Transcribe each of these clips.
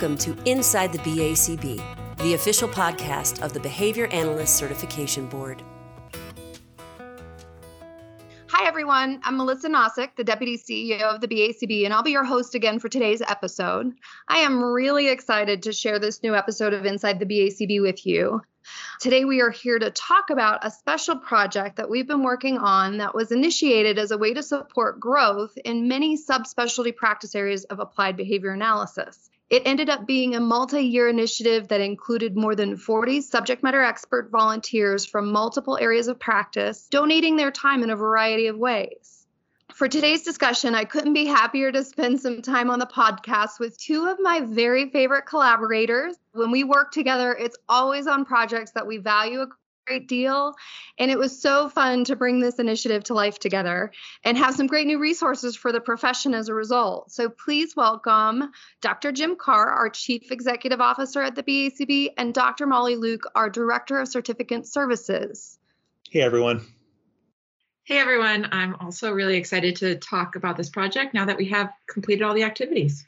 Welcome to Inside the BACB, the official podcast of the Behavior Analyst Certification Board. Hi, everyone. I'm Melissa Nosik, the Deputy CEO of the BACB, and I'll be your host again for today's episode. I am really excited to share this new episode of Inside the BACB with you. Today, we are here to talk about a special project that we've been working on that was initiated as a way to support growth in many subspecialty practice areas of applied behavior analysis. It ended up being a multi year initiative that included more than 40 subject matter expert volunteers from multiple areas of practice, donating their time in a variety of ways for today's discussion, I couldn't be happier to spend some time on the podcast with two of my very favorite collaborators. When we work together, it's always on projects that we value great deal. And it was so fun to bring this initiative to life together and have some great new resources for the profession as a result. So please welcome Dr. Jim Carr, our Chief Executive Officer at the BACB, and Dr. Molly Luke, our Director of Certificant Services. Hey, everyone. Hey everyone, I'm also really excited to talk about this project now that we have completed all the activities.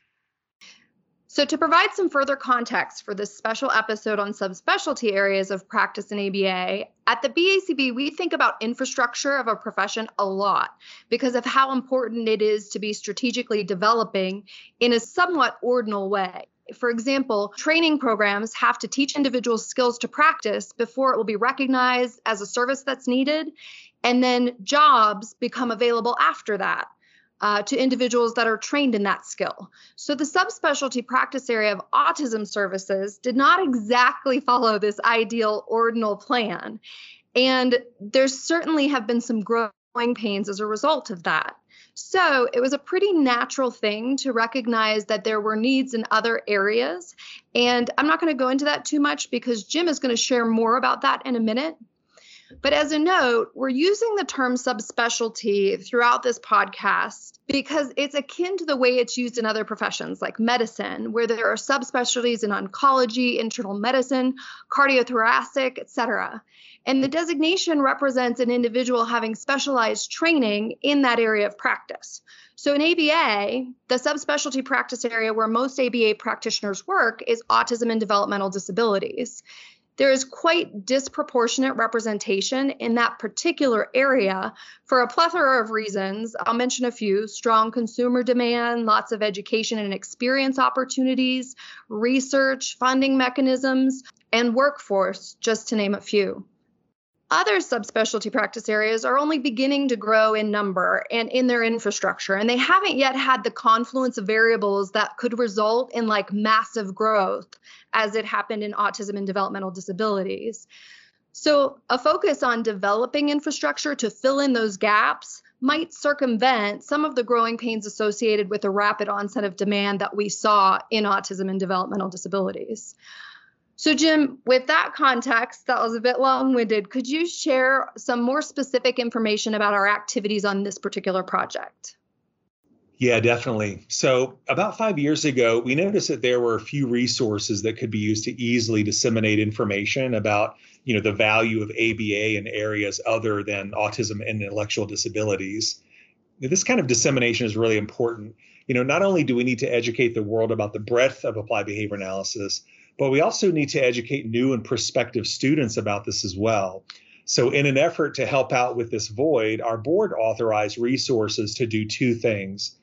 So, to provide some further context for this special episode on subspecialty areas of practice in ABA, at the BACB, we think about infrastructure of a profession a lot because of how important it is to be strategically developing in a somewhat ordinal way. For example, training programs have to teach individuals skills to practice before it will be recognized as a service that's needed. And then jobs become available after that. Uh, to individuals that are trained in that skill. So, the subspecialty practice area of autism services did not exactly follow this ideal ordinal plan. And there certainly have been some growing pains as a result of that. So, it was a pretty natural thing to recognize that there were needs in other areas. And I'm not going to go into that too much because Jim is going to share more about that in a minute. But as a note, we're using the term subspecialty throughout this podcast because it's akin to the way it's used in other professions like medicine, where there are subspecialties in oncology, internal medicine, cardiothoracic, etc. And the designation represents an individual having specialized training in that area of practice. So in ABA, the subspecialty practice area where most ABA practitioners work is autism and developmental disabilities there is quite disproportionate representation in that particular area for a plethora of reasons. I'll mention a few strong consumer demand, lots of education and experience opportunities, research, funding mechanisms, and workforce, just to name a few. Other subspecialty practice areas are only beginning to grow in number and in their infrastructure, and they haven't yet had the confluence of variables that could result in like massive growth as it happened in autism and developmental disabilities. So, a focus on developing infrastructure to fill in those gaps might circumvent some of the growing pains associated with the rapid onset of demand that we saw in autism and developmental disabilities. So, Jim, with that context, that was a bit long winded. Could you share some more specific information about our activities on this particular project? Yeah, definitely. So, about five years ago, we noticed that there were a few resources that could be used to easily disseminate information about, you know, the value of ABA in areas other than autism and intellectual disabilities. This kind of dissemination is really important. You know, not only do we need to educate the world about the breadth of applied behavior analysis, but we also need to educate new and prospective students about this as well. So, in an effort to help out with this void, our board authorized resources to do two things.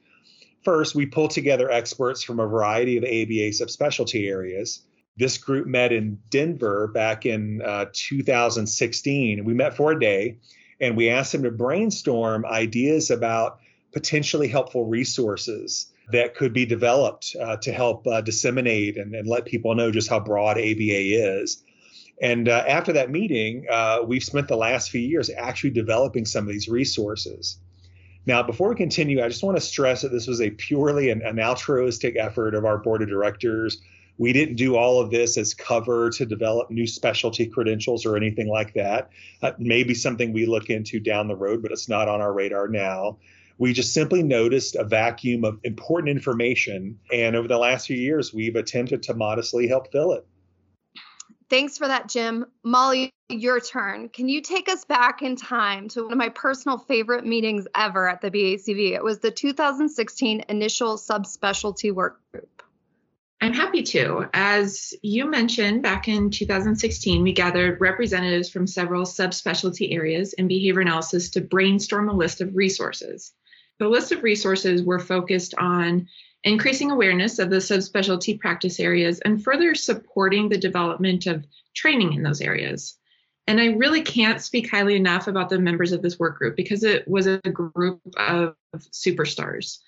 First, we pulled together experts from a variety of ABA subspecialty areas. This group met in Denver back in uh, 2016. We met for a day and we asked them to brainstorm ideas about potentially helpful resources that could be developed uh, to help uh, disseminate and, and, let people know just how broad ABA is. And uh, after that meeting, uh, we've spent the last few years actually developing some of these resources. Now, before we continue, I just want to stress that this was a purely an, an altruistic effort of our board of directors. We didn't do all of this as cover to develop new specialty credentials or anything like that. Uh, maybe something we look into down the road, but it's not on our radar now. We just simply noticed a vacuum of important information. And over the last few years, we've attempted to modestly help fill it. Thanks for that, Jim. Molly, your turn. Can you take us back in time to one of my personal favorite meetings ever at the BACB? It was the 2016 initial subspecialty work group. I'm happy to. As you mentioned, back in 2016, we gathered representatives from several subspecialty areas in behavior analysis to brainstorm a list of resources. The list of resources were focused on increasing awareness of the subspecialty practice areas and further supporting the development of training in those areas. And I really can't speak highly enough about the members of this work group because it was a group of superstars.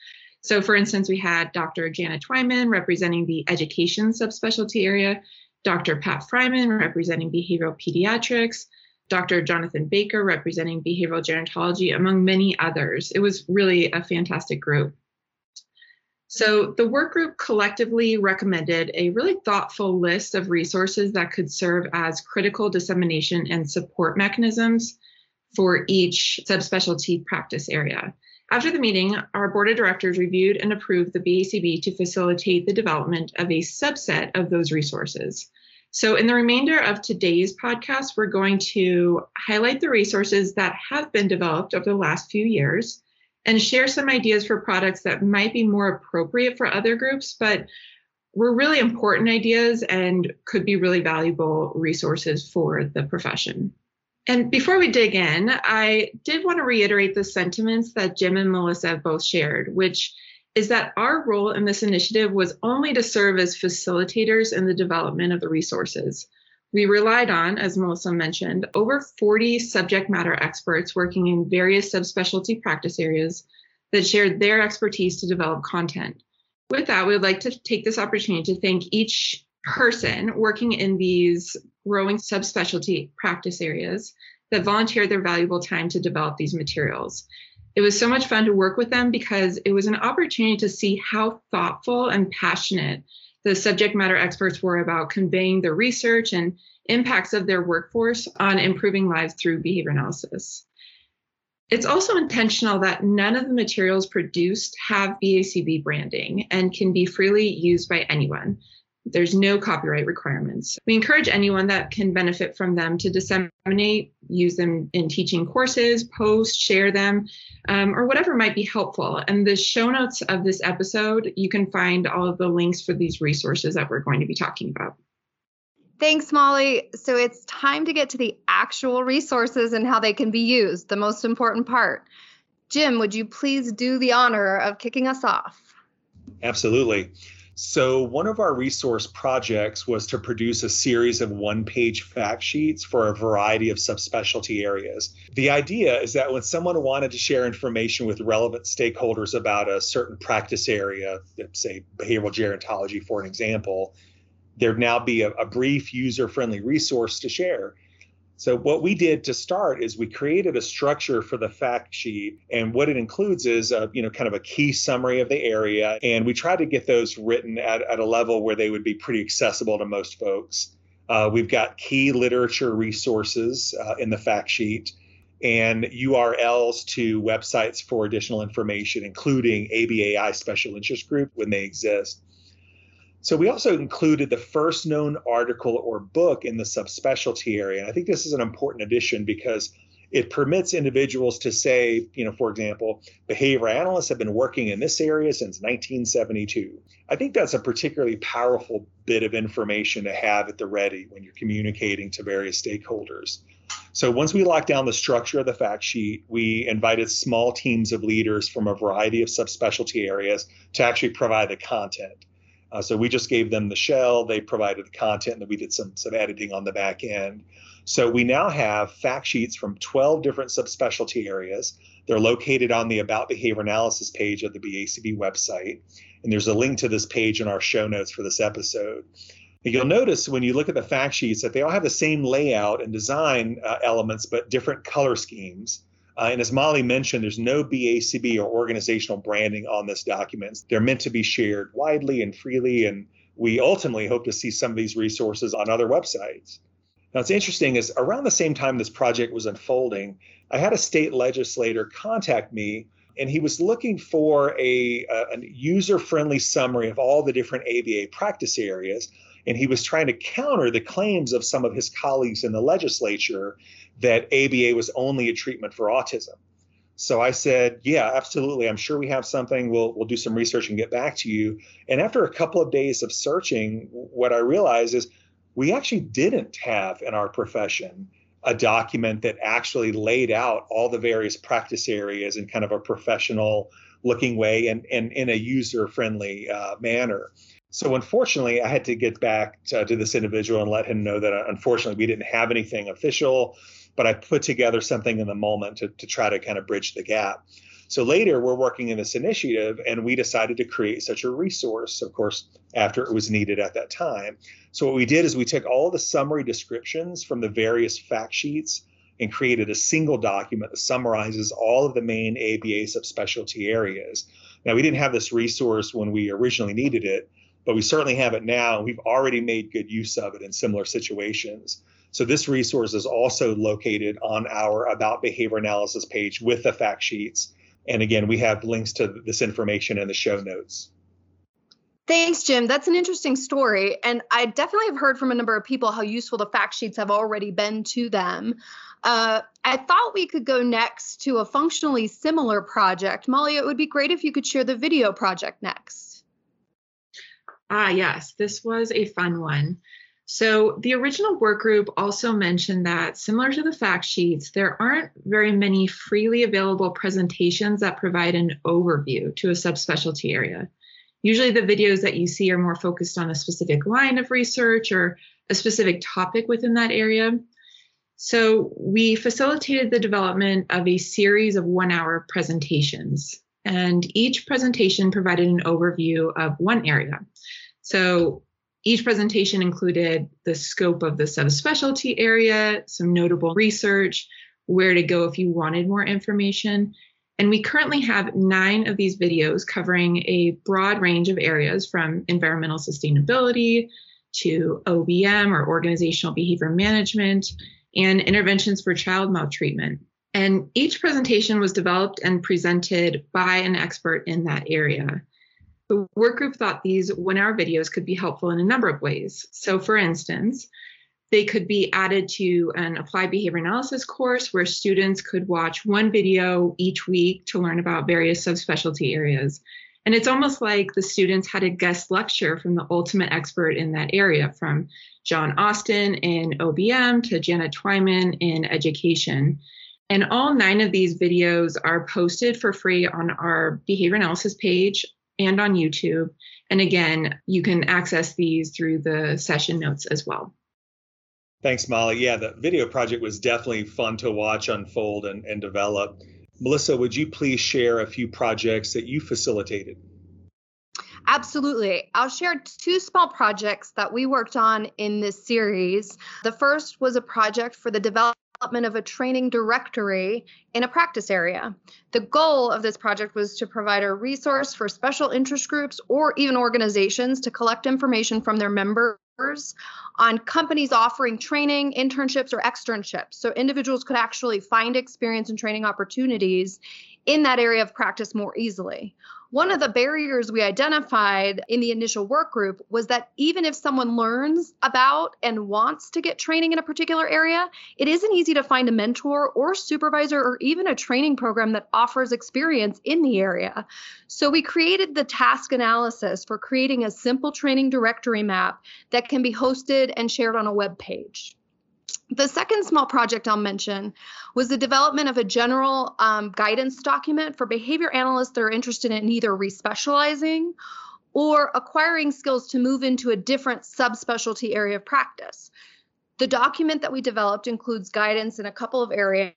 So, for instance, we had Dr. Janet Twyman representing the education subspecialty area, Dr. Pat Friman representing behavioral pediatrics, Dr. Jonathan Baker representing behavioral gerontology, among many others. It was really a fantastic group. So, the work group collectively recommended a really thoughtful list of resources that could serve as critical dissemination and support mechanisms for each subspecialty practice area. After the meeting, our board of directors reviewed and approved the BACB to facilitate the development of a subset of those resources. So, in the remainder of today's podcast, we're going to highlight the resources that have been developed over the last few years and share some ideas for products that might be more appropriate for other groups, but were really important ideas and could be really valuable resources for the profession. And before we dig in, I did want to reiterate the sentiments that Jim and Melissa have both shared, which is that our role in this initiative was only to serve as facilitators in the development of the resources. We relied on, as Melissa mentioned, over 40 subject matter experts working in various subspecialty practice areas that shared their expertise to develop content. With that, we would like to take this opportunity to thank each person working in these growing subspecialty practice areas that volunteered their valuable time to develop these materials. It was so much fun to work with them because it was an opportunity to see how thoughtful and passionate the subject matter experts were about conveying the research and impacts of their workforce on improving lives through behavior analysis. It's also intentional that none of the materials produced have BACB branding and can be freely used by anyone. There's no copyright requirements. We encourage anyone that can benefit from them to disseminate, use them in teaching courses, post, share them, um, or whatever might be helpful. And the show notes of this episode, you can find all of the links for these resources that we're going to be talking about. Thanks, Molly. So it's time to get to the actual resources and how they can be used, the most important part. Jim, would you please do the honor of kicking us off? Absolutely. So, one of our resource projects was to produce a series of one page fact sheets for a variety of subspecialty areas. The idea is that when someone wanted to share information with relevant stakeholders about a certain practice area, say behavioral gerontology, for an example, there'd now be a, a brief user friendly resource to share. So what we did to start is we created a structure for the fact sheet, and what it includes is a you know kind of a key summary of the area, and we try to get those written at, at a level where they would be pretty accessible to most folks. Uh, we've got key literature resources uh, in the fact sheet and URLs to websites for additional information, including ABAI special interest group when they exist. So we also included the first known article or book in the subspecialty area. And I think this is an important addition because it permits individuals to say, you know, for example, behavior analysts have been working in this area since 1972. I think that's a particularly powerful bit of information to have at the ready when you're communicating to various stakeholders. So once we locked down the structure of the fact sheet, we invited small teams of leaders from a variety of subspecialty areas to actually provide the content. Uh, so we just gave them the shell, they provided the content, and we did some, some editing on the back end. So we now have fact sheets from 12 different subspecialty areas. They're located on the About Behavior Analysis page of the BACB website. And there's a link to this page in our show notes for this episode. And you'll notice when you look at the fact sheets that they all have the same layout and design uh, elements, but different color schemes. Uh, and as Molly mentioned, there's no BACB or organizational branding on this document. They're meant to be shared widely and freely, and we ultimately hope to see some of these resources on other websites. Now, what's interesting is around the same time this project was unfolding, I had a state legislator contact me, and he was looking for a, a user-friendly summary of all the different ABA practice areas, and he was trying to counter the claims of some of his colleagues in the legislature that ABA was only a treatment for autism. So I said, "Yeah, absolutely. I'm sure we have something. We'll we'll do some research and get back to you." And after a couple of days of searching, what I realized is we actually didn't have in our profession a document that actually laid out all the various practice areas in kind of a professional looking way and, and in a user friendly uh, manner. So unfortunately, I had to get back to, to, this individual and let him know that uh, unfortunately we didn't have anything official but I put together something in the moment to, to try to kind of bridge the gap. So later, we're working in this initiative, and we decided to create such a resource, of course, after it was needed at that time. So what we did is we took all the summary descriptions from the various fact sheets and created a single document that summarizes all of the main ABA subspecialty areas. Now, we didn't have this resource when we originally needed it, but we certainly have it now. We've already made good use of it in similar situations. So this resource is also located on our About Behavior Analysis page with the fact sheets. And again, we have links to this information in the show notes. Thanks, Jim. That's an interesting story. And I definitely have heard from a number of people how useful the fact sheets have already been to them. Uh, I thought we could go next to a functionally similar project. Molly, it would be great if you could share the video project next. Ah, yes, this was a fun one. So the original work group also mentioned that similar to the fact sheets, there aren't very many freely available presentations that provide an overview to a subspecialty area. Usually the videos that you see are more focused on a specific line of research or a specific topic within that area. So we facilitated the development of a series of one hour presentations and each presentation provided an overview of one area. So each presentation included the scope of the subspecialty area, some notable research, where to go if you wanted more information. And we currently have nine of these videos covering a broad range of areas from environmental sustainability to OBM or organizational behavior management and interventions for child maltreatment. And each presentation was developed and presented by an expert in that area. The work group thought these one hour videos could be helpful in a number of ways. So, for instance, they could be added to an applied behavior analysis course where students could watch one video each week to learn about various subspecialty areas. And it's almost like the students had a guest lecture from the ultimate expert in that area, from John Austin in OBM to Janet Twyman in education. And all nine of these videos are posted for free on our behavior analysis page and on YouTube. And again, you can access these through the session notes as well. Thanks, Molly. Yeah, the video project was definitely fun to watch unfold and, and develop. Melissa, would you please share a few projects that you facilitated? Absolutely. I'll share two small projects that we worked on in this series. The first was a project for the development development of a training directory in a practice area. The goal of this project was to provide a resource for special interest groups or even organizations to collect information from their members on companies offering training, internships, or externships. So individuals could actually find experience and training opportunities in that area of practice more easily. One of the barriers we identified in the initial work group was that even if someone learns about and wants to get training in a particular area, it isn't easy to find a mentor or supervisor or even a training program that offers experience in the area. So we created the task analysis for creating a simple training directory map that can be hosted and shared on a web page. The second small project I'll mention was the development of a general um, guidance document for behavior analysts that are interested in either respecializing or acquiring skills to move into a different subspecialty area of practice. The document that we developed includes guidance in a couple of areas.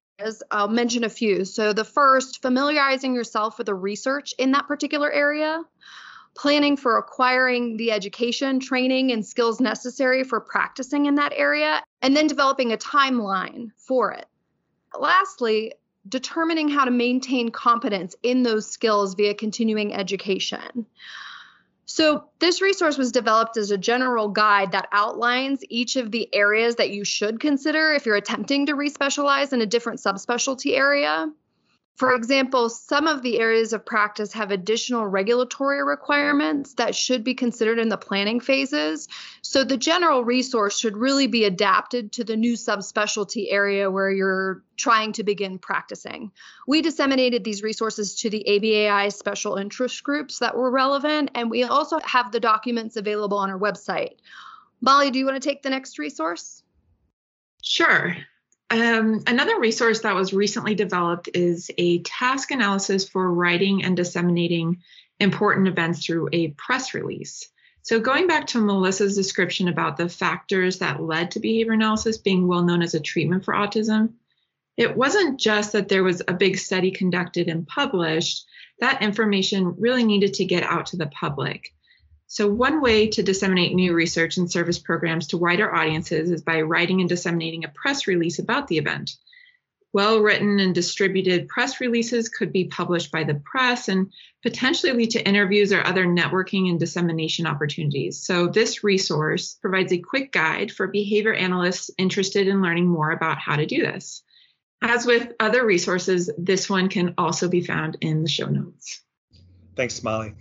I'll mention a few. So, the first, familiarizing yourself with the research in that particular area planning for acquiring the education, training, and skills necessary for practicing in that area, and then developing a timeline for it. Lastly, determining how to maintain competence in those skills via continuing education. So, this resource was developed as a general guide that outlines each of the areas that you should consider if you're attempting to respecialize in a different subspecialty area. For example, some of the areas of practice have additional regulatory requirements that should be considered in the planning phases. So the general resource should really be adapted to the new subspecialty area where you're trying to begin practicing. We disseminated these resources to the ABAI special interest groups that were relevant, and we also have the documents available on our website. Molly, do you want to take the next resource? Sure. Um, another resource that was recently developed is a task analysis for writing and disseminating important events through a press release. So, going back to Melissa's description about the factors that led to behavior analysis being well known as a treatment for autism, it wasn't just that there was a big study conducted and published, that information really needed to get out to the public. So, one way to disseminate new research and service programs to wider audiences is by writing and disseminating a press release about the event. Well written and distributed press releases could be published by the press and potentially lead to interviews or other networking and dissemination opportunities. So, this resource provides a quick guide for behavior analysts interested in learning more about how to do this. As with other resources, this one can also be found in the show notes. Thanks, Molly.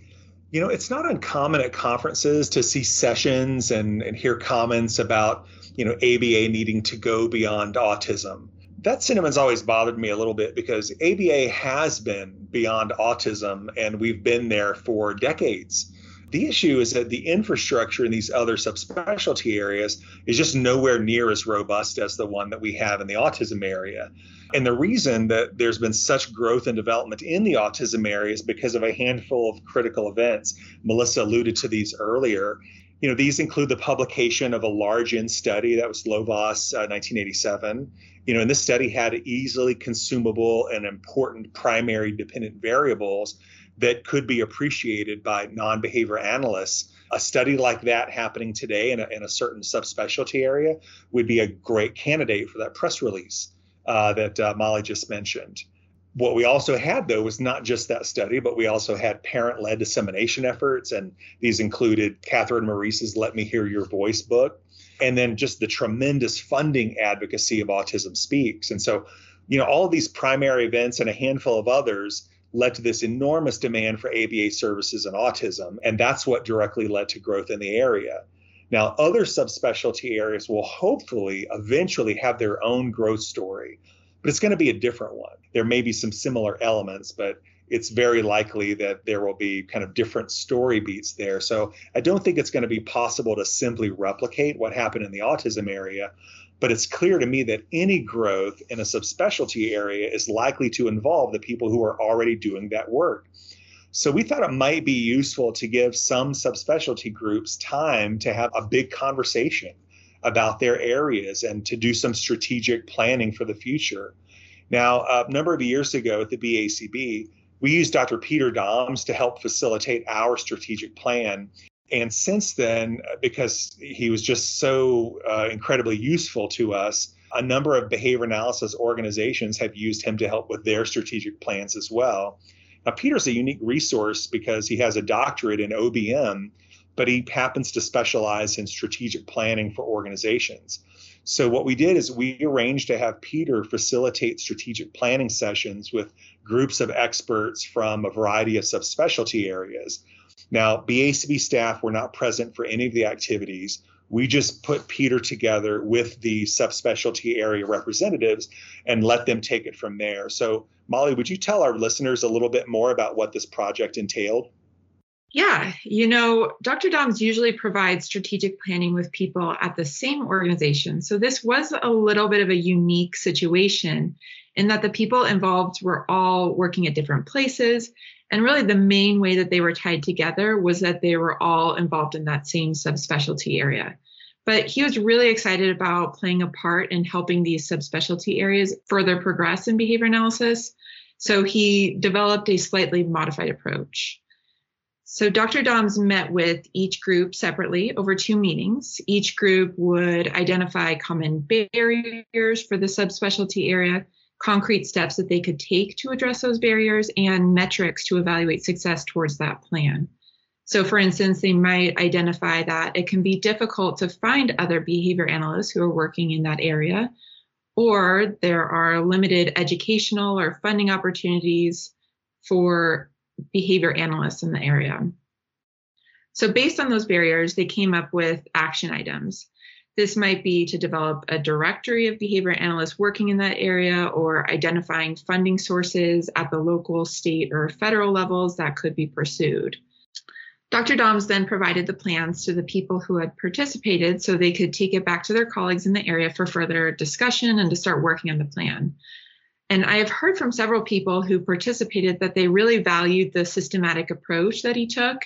You know, it's not uncommon at conferences to see sessions and, and hear comments about, you know, ABA needing to go beyond autism. That sentiment's always bothered me a little bit because ABA has been beyond autism and we've been there for decades. The issue is that the infrastructure in these other subspecialty areas is just nowhere near as robust as the one that we have in the autism area. And the reason that there's been such growth and development in the autism area is because of a handful of critical events. Melissa alluded to these earlier. You know, these include the publication of a large in study that was Lovaas uh, 1987. You know, and this study had easily consumable and important primary dependent variables that could be appreciated by non-behavior analysts. A study like that happening today in a, in a certain subspecialty area would be a great candidate for that press release uh, that uh, Molly just mentioned. What we also had, though, was not just that study, but we also had parent led dissemination efforts. And these included Catherine Maurice's Let Me Hear Your Voice book, and then just the tremendous funding advocacy of Autism Speaks. And so, you know, all these primary events and a handful of others led to this enormous demand for ABA services in autism. And that's what directly led to growth in the area. Now, other subspecialty areas will hopefully eventually have their own growth story, but it's going to be a different one. There may be some similar elements, but it's very likely that there will be kind of different story beats there. So I don't think it's going to be possible to simply replicate what happened in the autism area, but it's clear to me that any growth in a subspecialty area is likely to involve the people who are already doing that work. So we thought it might be useful to give some subspecialty groups time to have a big conversation about their areas and to do some strategic planning for the future. Now, a number of years ago at the BACB, we used Dr. Peter Doms to help facilitate our strategic plan. And since then, because he was just so uh, incredibly useful to us, a number of behavior analysis organizations have used him to help with their strategic plans as well. Now, Peter's a unique resource because he has a doctorate in OBM, but he happens to specialize in strategic planning for organizations. So, what we did is we arranged to have Peter facilitate strategic planning sessions with groups of experts from a variety of subspecialty areas. Now, BACB staff were not present for any of the activities. We just put Peter together with the subspecialty area representatives and let them take it from there. So, Molly, would you tell our listeners a little bit more about what this project entailed? Yeah, you know, Dr. Doms usually provides strategic planning with people at the same organization. So this was a little bit of a unique situation in that the people involved were all working at different places. And really, the main way that they were tied together was that they were all involved in that same subspecialty area. But he was really excited about playing a part in helping these subspecialty areas further progress in behavior analysis. So he developed a slightly modified approach. So Dr. Doms met with each group separately over two meetings. Each group would identify common barriers for the subspecialty area, concrete steps that they could take to address those barriers, and metrics to evaluate success towards that plan. So, for instance, they might identify that it can be difficult to find other behavior analysts who are working in that area, or there are limited educational or funding opportunities for behavior analysts in the area. So, based on those barriers, they came up with action items. This might be to develop a directory of behavior analysts working in that area or identifying funding sources at the local, state, or federal levels that could be pursued. Dr. Doms then provided the plans to the people who had participated so they could take it back to their colleagues in the area for further discussion and to start working on the plan. And I have heard from several people who participated that they really valued the systematic approach that he took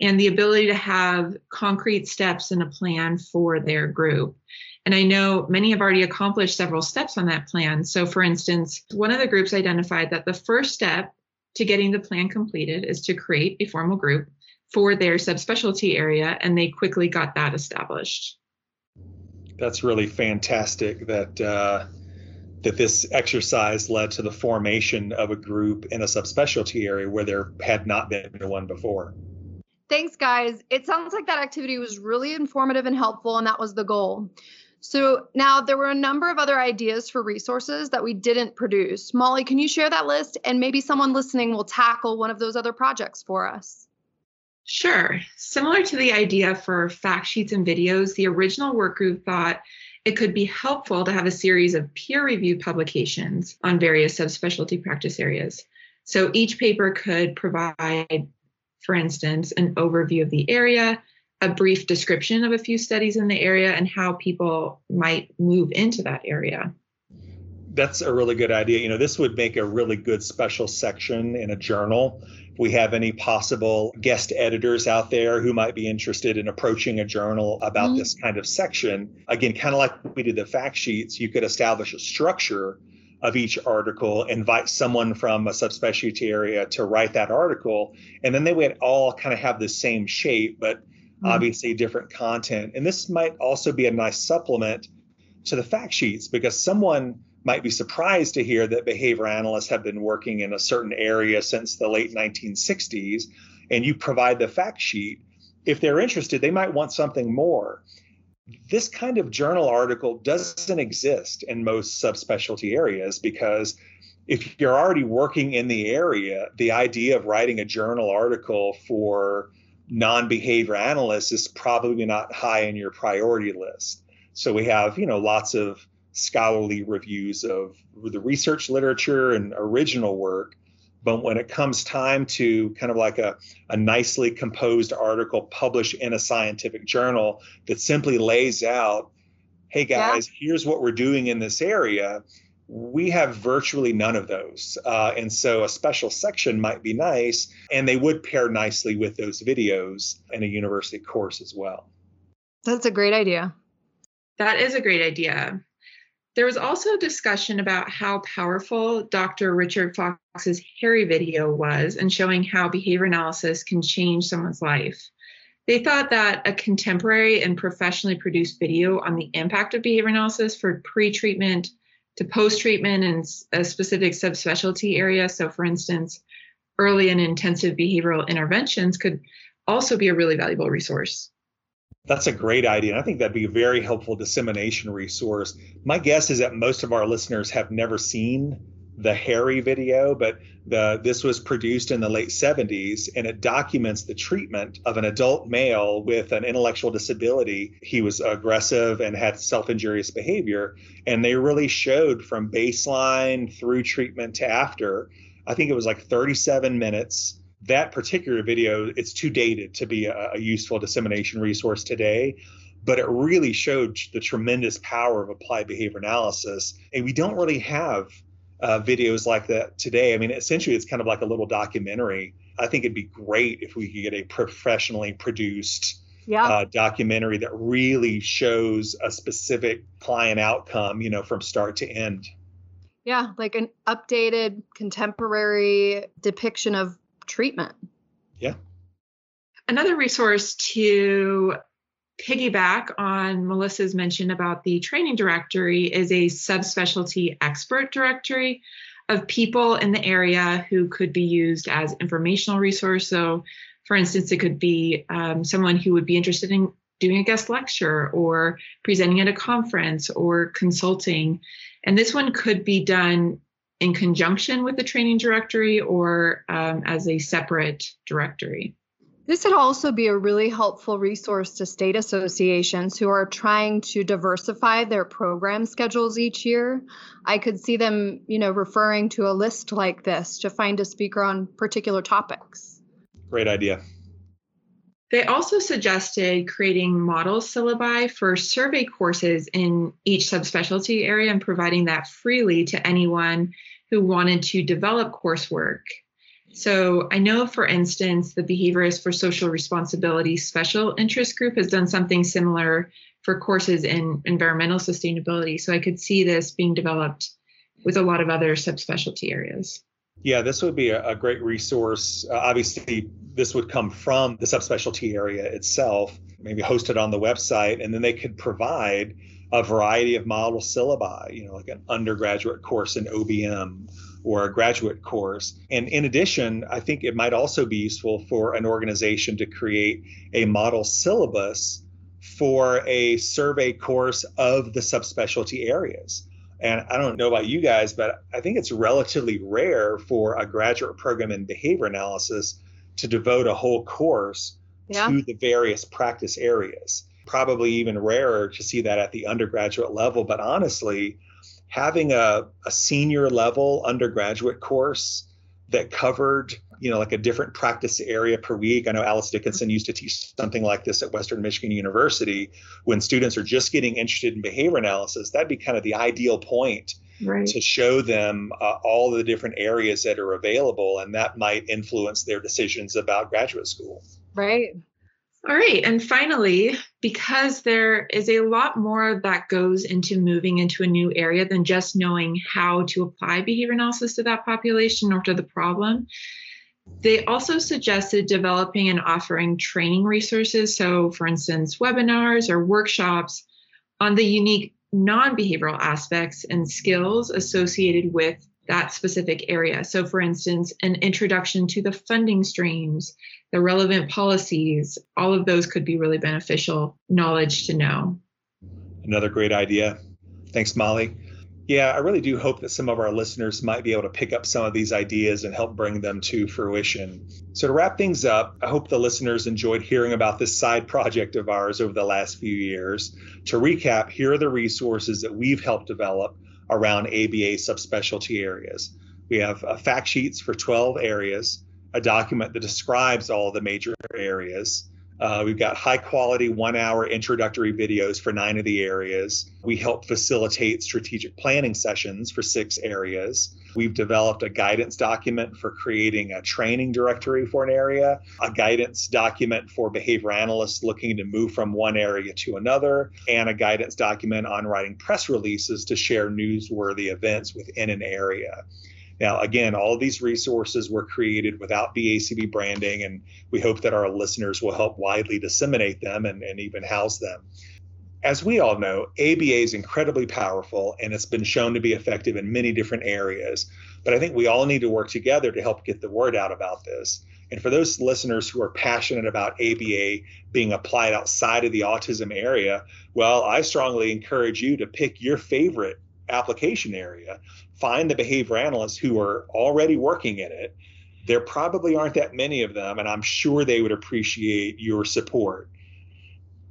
and the ability to have concrete steps and a plan for their group. And I know many have already accomplished several steps on that plan. So, for instance, one of the groups identified that the first step to getting the plan completed is to create a formal group for their subspecialty area, and they quickly got that established. That's really fantastic that uh, that this exercise led to the formation of a group in a subspecialty area where there had not been one before. Thanks, guys. It sounds like that activity was really informative and helpful, and that was the goal. So now there were a number of other ideas for resources that we didn't produce. Molly, can you share that list? And maybe someone listening will tackle one of those other projects for us. Sure. Similar to the idea for fact sheets and videos, the original work group thought it could be helpful to have a series of peer reviewed publications on various subspecialty practice areas. So each paper could provide for instance, an overview of the area, a brief description of a few studies in the area, and how people might move into that area. That's a really good idea. You know, this would make a really good special section in a journal. If we have any possible guest editors out there who might be interested in approaching a journal about mm-hmm. this kind of section, again, kind of like we did the fact sheets, you could establish a structure of each article, invite someone from a subspecialty area to write that article, and then they would all kind of have the same shape, but mm-hmm. obviously different content. And this might also be a nice supplement to the fact sheets because someone might be surprised to hear that behavior analysts have been working in a certain area since the late 1960s, and you provide the fact sheet. If they're interested, they might want something more this kind of journal article doesn't exist in most subspecialty areas because if you're already working in the area, the idea of writing a journal article for non behavior analysts is probably not high in your priority list. So we have, you know, lots of scholarly reviews of the research literature and original work but when it comes time to kind of like a, a nicely composed article published in a scientific journal that simply lays out, hey guys, yeah. here's what we're doing in this area, we have virtually none of those. Uh, and so a special section might be nice, and they would pair nicely with those videos in a university course as well. That's a great idea. That is a great idea. There was also discussion about how powerful Dr. Richard Foxx's Harry video was and showing how behavior analysis can change someone's life. They thought that a contemporary and professionally produced video on the impact of behavior analysis for pre treatment to post treatment in a specific subspecialty area, so for instance, early and intensive behavioral interventions, could also be a really valuable resource. That's a great idea. And I think that'd be a very helpful dissemination resource. My guess is that most of our listeners have never seen the Harry video, but the this was produced in the late 70s and it documents the treatment of an adult male with an intellectual disability. He was aggressive and had self-injurious behavior, and they really showed from baseline through treatment to after. I think it was like 37 minutes that particular video it's too dated to be a, a, useful dissemination resource today but it really showed the tremendous power of applied behavior analysis. And we don't really have uh, videos like that today. I mean essentially it's kind of like a little documentary. I think it'd be great if we could get a professionally produced yeah. uh, documentary that really shows a specific client outcome you know from start to end. Yeah like an updated contemporary depiction of treatment. Yeah. Another resource to piggyback on Melissa's mention about the training directory is a subspecialty expert directory of people in the area who could be used as informational resource. So, for instance, it could be um, someone who would be interested in doing a guest lecture or presenting at a conference or consulting And this one could be done in conjunction with the training directory or um, as a separate directory. This would also be a really helpful resource to state associations who are trying to diversify their program schedules each year. I could see them, you know, referring to a list like this to find a speaker on particular topics. Great idea. They also suggested creating model syllabi for survey courses in each subspecialty area and providing that freely to anyone who wanted to develop coursework so I know, for instance, the Behaviorists for Social Responsibility Special Interest Group has done something similar for courses in environmental sustainability. So I could see this being developed with a lot of other subspecialty areas. Yeah, this would be a, a great resource. Uh, obviously, this would come from the subspecialty area itself, maybe hosted on the website, and then they could provide a variety of model syllabi, you know, like an undergraduate course in OBM or a graduate course. And in addition, I think it might also be useful for an organization to create a model syllabus for a survey course of the subspecialty areas. And I don't know about you guys, but I think it's relatively rare for a graduate program in behavior analysis to devote a whole course yeah. to the various practice areas. Probably even rarer to see that at the undergraduate level. But honestly, having a, a senior level undergraduate course that covered you know like a different practice area per week. I know Alyce dickinson used to teach something like this at western michigan university. When students are just getting interested in behavior analysis that'd be kind of the ideal point right. to show them uh, all the different areas that are available and that might influence their decisions about graduate school. Right all right. And finally, because there is a lot more that goes into moving into a new area than just knowing how to apply behavior analysis to that population or to the problem, they also suggested developing and offering training resources. So, for instance, webinars or workshops on the unique non behavioral aspects and skills associated with that specific area. So, for instance, an introduction to the funding streams, the relevant policies, all of those could be really beneficial knowledge to know. Another great idea. Thanks, Molly. Yeah, I really do hope that some of our listeners might be able to pick up some of these ideas and help bring them to fruition. So, to wrap things up, I hope the listeners enjoyed hearing about this side project of ours over the last few years. To recap, here are the resources that we've helped develop around ABA subspecialty areas. We have uh, fact sheets for 12 areas, a document that describes all the major areas. Uh, we've got high quality one hour introductory videos for nine of the areas. We help facilitate strategic planning sessions for six areas. We've developed a guidance document for creating a training directory for an area, a guidance document for behavior analysts looking to move from one area to another, and a guidance document on writing press releases to share newsworthy events within an area. Now, again, all these resources were created without BACB branding, and we hope that our listeners will help widely disseminate them and, and even house them. As we all know, ABA is incredibly powerful and it's been shown to be effective in many different areas. But I think we all need to work together to help get the word out about this. And for those listeners who are passionate about ABA being applied outside of the autism area, well, I strongly encourage you to pick your favorite application area find the behavior analysts who are already working in it. There probably aren't that many of them, and I'm sure they would appreciate your support.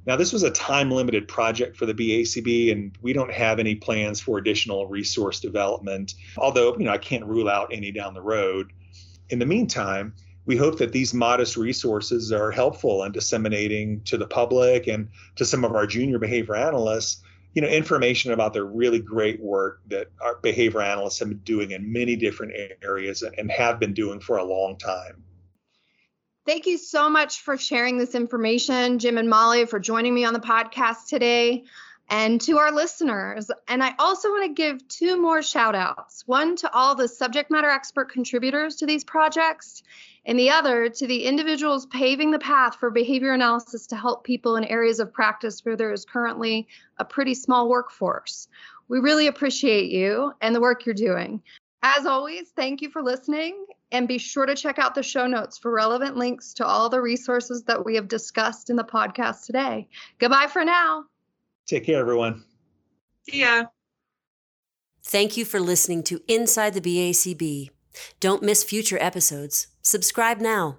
Now, this was a time limited project for the BACB, and we don't have any plans for additional resource development, although, you know, I can't rule out any down the road. In the meantime, we hope that these modest resources are helpful in disseminating to the public and to some of our junior behavior analysts you know information about the really great work that our behavior analysts have been doing in many different areas and have been doing for a long time. Thank you so much for sharing this information, Jim and Molly, for joining me on the podcast today and to our listeners. And I also want to give two more shout outs one to all the subject matter expert contributors to these projects, and the other to the individuals paving the path for behavior analysis to help people in areas of practice where there is currently a pretty small workforce. We really appreciate you and the work you're doing. As always, thank you for listening and be sure to check out the show notes for relevant links to all the resources that we have discussed in the podcast today. Goodbye for now. Take care, everyone. See ya. Thank you for listening to Inside the BACB. Don't miss future episodes. Subscribe now.